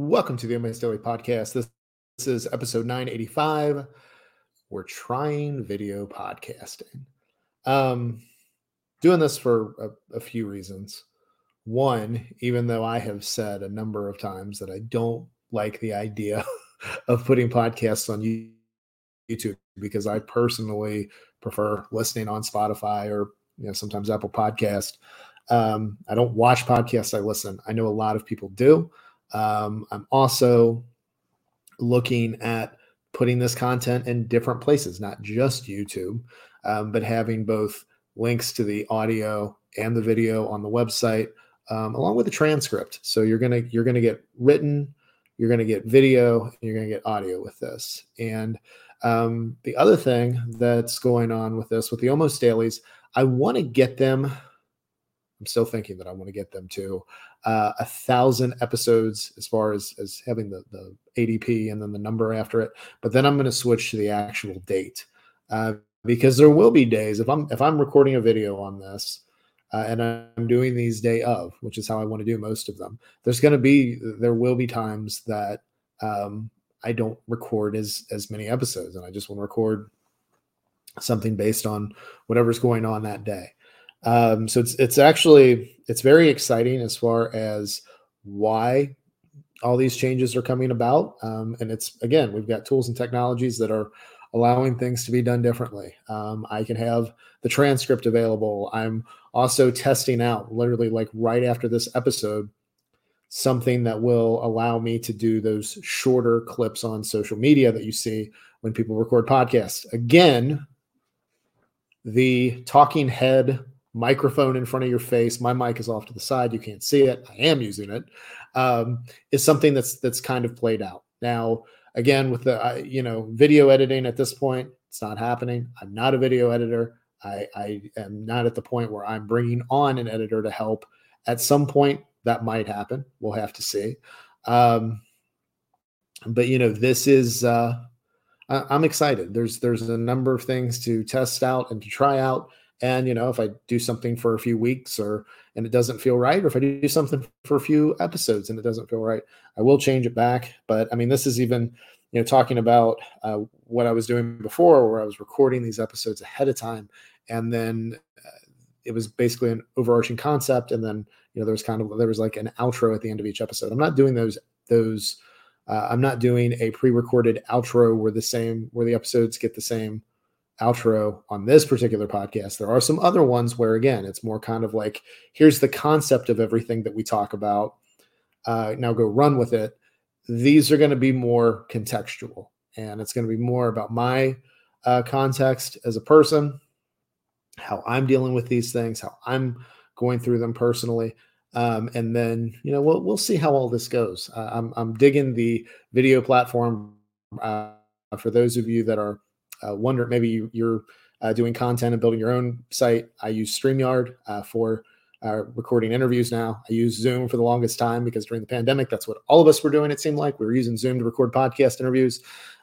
Welcome to the Almost Daily Podcast. This, this is episode 985. We're trying video podcasting. Um, doing this for a, a few reasons. One, even though I have said a number of times that I don't like the idea of putting podcasts on YouTube because I personally prefer listening on Spotify or you know sometimes Apple Podcast. Um, I don't watch podcasts; I listen. I know a lot of people do. Um, I'm also looking at putting this content in different places, not just YouTube, um, but having both links to the audio and the video on the website, um, along with the transcript. So you're gonna you're gonna get written, you're gonna get video, and you're gonna get audio with this. And um, the other thing that's going on with this, with the almost dailies, I want to get them I'm still thinking that I want to get them to uh, a thousand episodes as far as as having the the ADP and then the number after it. But then I'm going to switch to the actual date uh, because there will be days if I'm if I'm recording a video on this. Uh, and I'm doing these day of, which is how I want to do most of them. There's going to be, there will be times that um, I don't record as as many episodes, and I just want to record something based on whatever's going on that day. Um, so it's it's actually it's very exciting as far as why all these changes are coming about. Um, and it's again, we've got tools and technologies that are allowing things to be done differently. Um, I can have the transcript available. I'm also testing out, literally like right after this episode, something that will allow me to do those shorter clips on social media that you see when people record podcasts. Again, the talking head microphone in front of your face. My mic is off to the side; you can't see it. I am using it. Um, is something that's that's kind of played out now. Again, with the uh, you know video editing at this point, it's not happening. I'm not a video editor. I, I am not at the point where I'm bringing on an editor to help. At some point, that might happen. We'll have to see. Um, but you know, this is uh, I, I'm excited. There's there's a number of things to test out and to try out and you know if i do something for a few weeks or and it doesn't feel right or if i do something for a few episodes and it doesn't feel right i will change it back. But i mean this is even you know talking about uh, what i was doing before where i was recording these episodes ahead of time and then uh, it was basically an overarching concept and then you know there was kind of there was like an outro at the end of each episode. I'm not doing those those uh, i'm not doing a pre-recorded outro where the same where the episodes get the same outro on this particular podcast. There are some other ones where, again, it's more kind of like, here's the concept of everything that we talk about. Uh, now go run with it. These are going to be more contextual, and it's going to be more about my uh, context as a person, how I'm dealing with these things, how I'm going through them personally. Um, and then, you know, we'll, we'll see how all this goes. Uh, I'm, I'm digging the video platform. Uh, for those of you that are uh, wonder maybe you, are uh, doing content and building your own site. I use StreamYard uh, for uh, recording interviews now. I use Zoom for the longest time because during the pandemic, that's what all of us were doing. It seemed like we were using Zoom to record podcast interviews.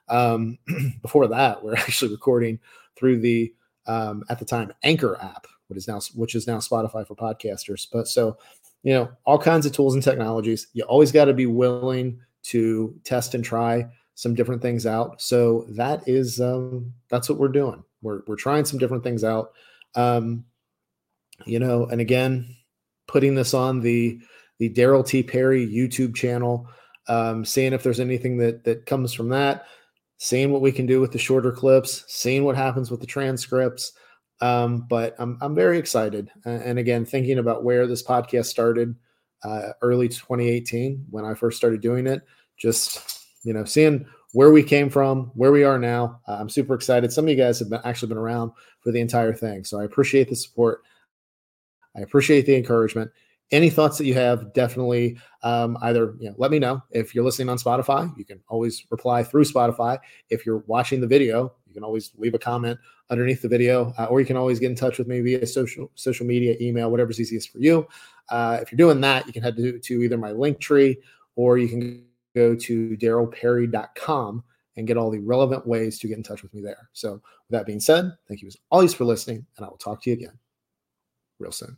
Um, before that, we we're actually recording through the um, at the time Anchor app, which is now which is now Spotify for podcasters. But so you know, all kinds of tools and technologies. You always got to be willing to test and try some different things out. So that is um, that's what we're doing. We're we're trying some different things out. Um, you know, and again, putting this on the the Daryl T. Perry YouTube channel, um, seeing if there's anything that that comes from that, seeing what we can do with the shorter clips, seeing what happens with the transcripts. Um, but I'm I'm very excited, and again, thinking about where this podcast started, uh, early 2018 when I first started doing it. Just you know, seeing where we came from, where we are now. Uh, I'm super excited. Some of you guys have been, actually been around for the entire thing. So I appreciate the support. I appreciate the encouragement. Any thoughts that you have, definitely um, either you know, let me know. If you're listening on Spotify, you can always reply through Spotify. If you're watching the video, you can always leave a comment underneath the video, uh, or you can always get in touch with me via social social media, email, whatever's easiest for you. Uh, if you're doing that, you can head to, to either my Linktree or you can go to darylperry.com and get all the relevant ways to get in touch with me there. So, with that being said, thank you as always for listening, and I will talk to you again real soon.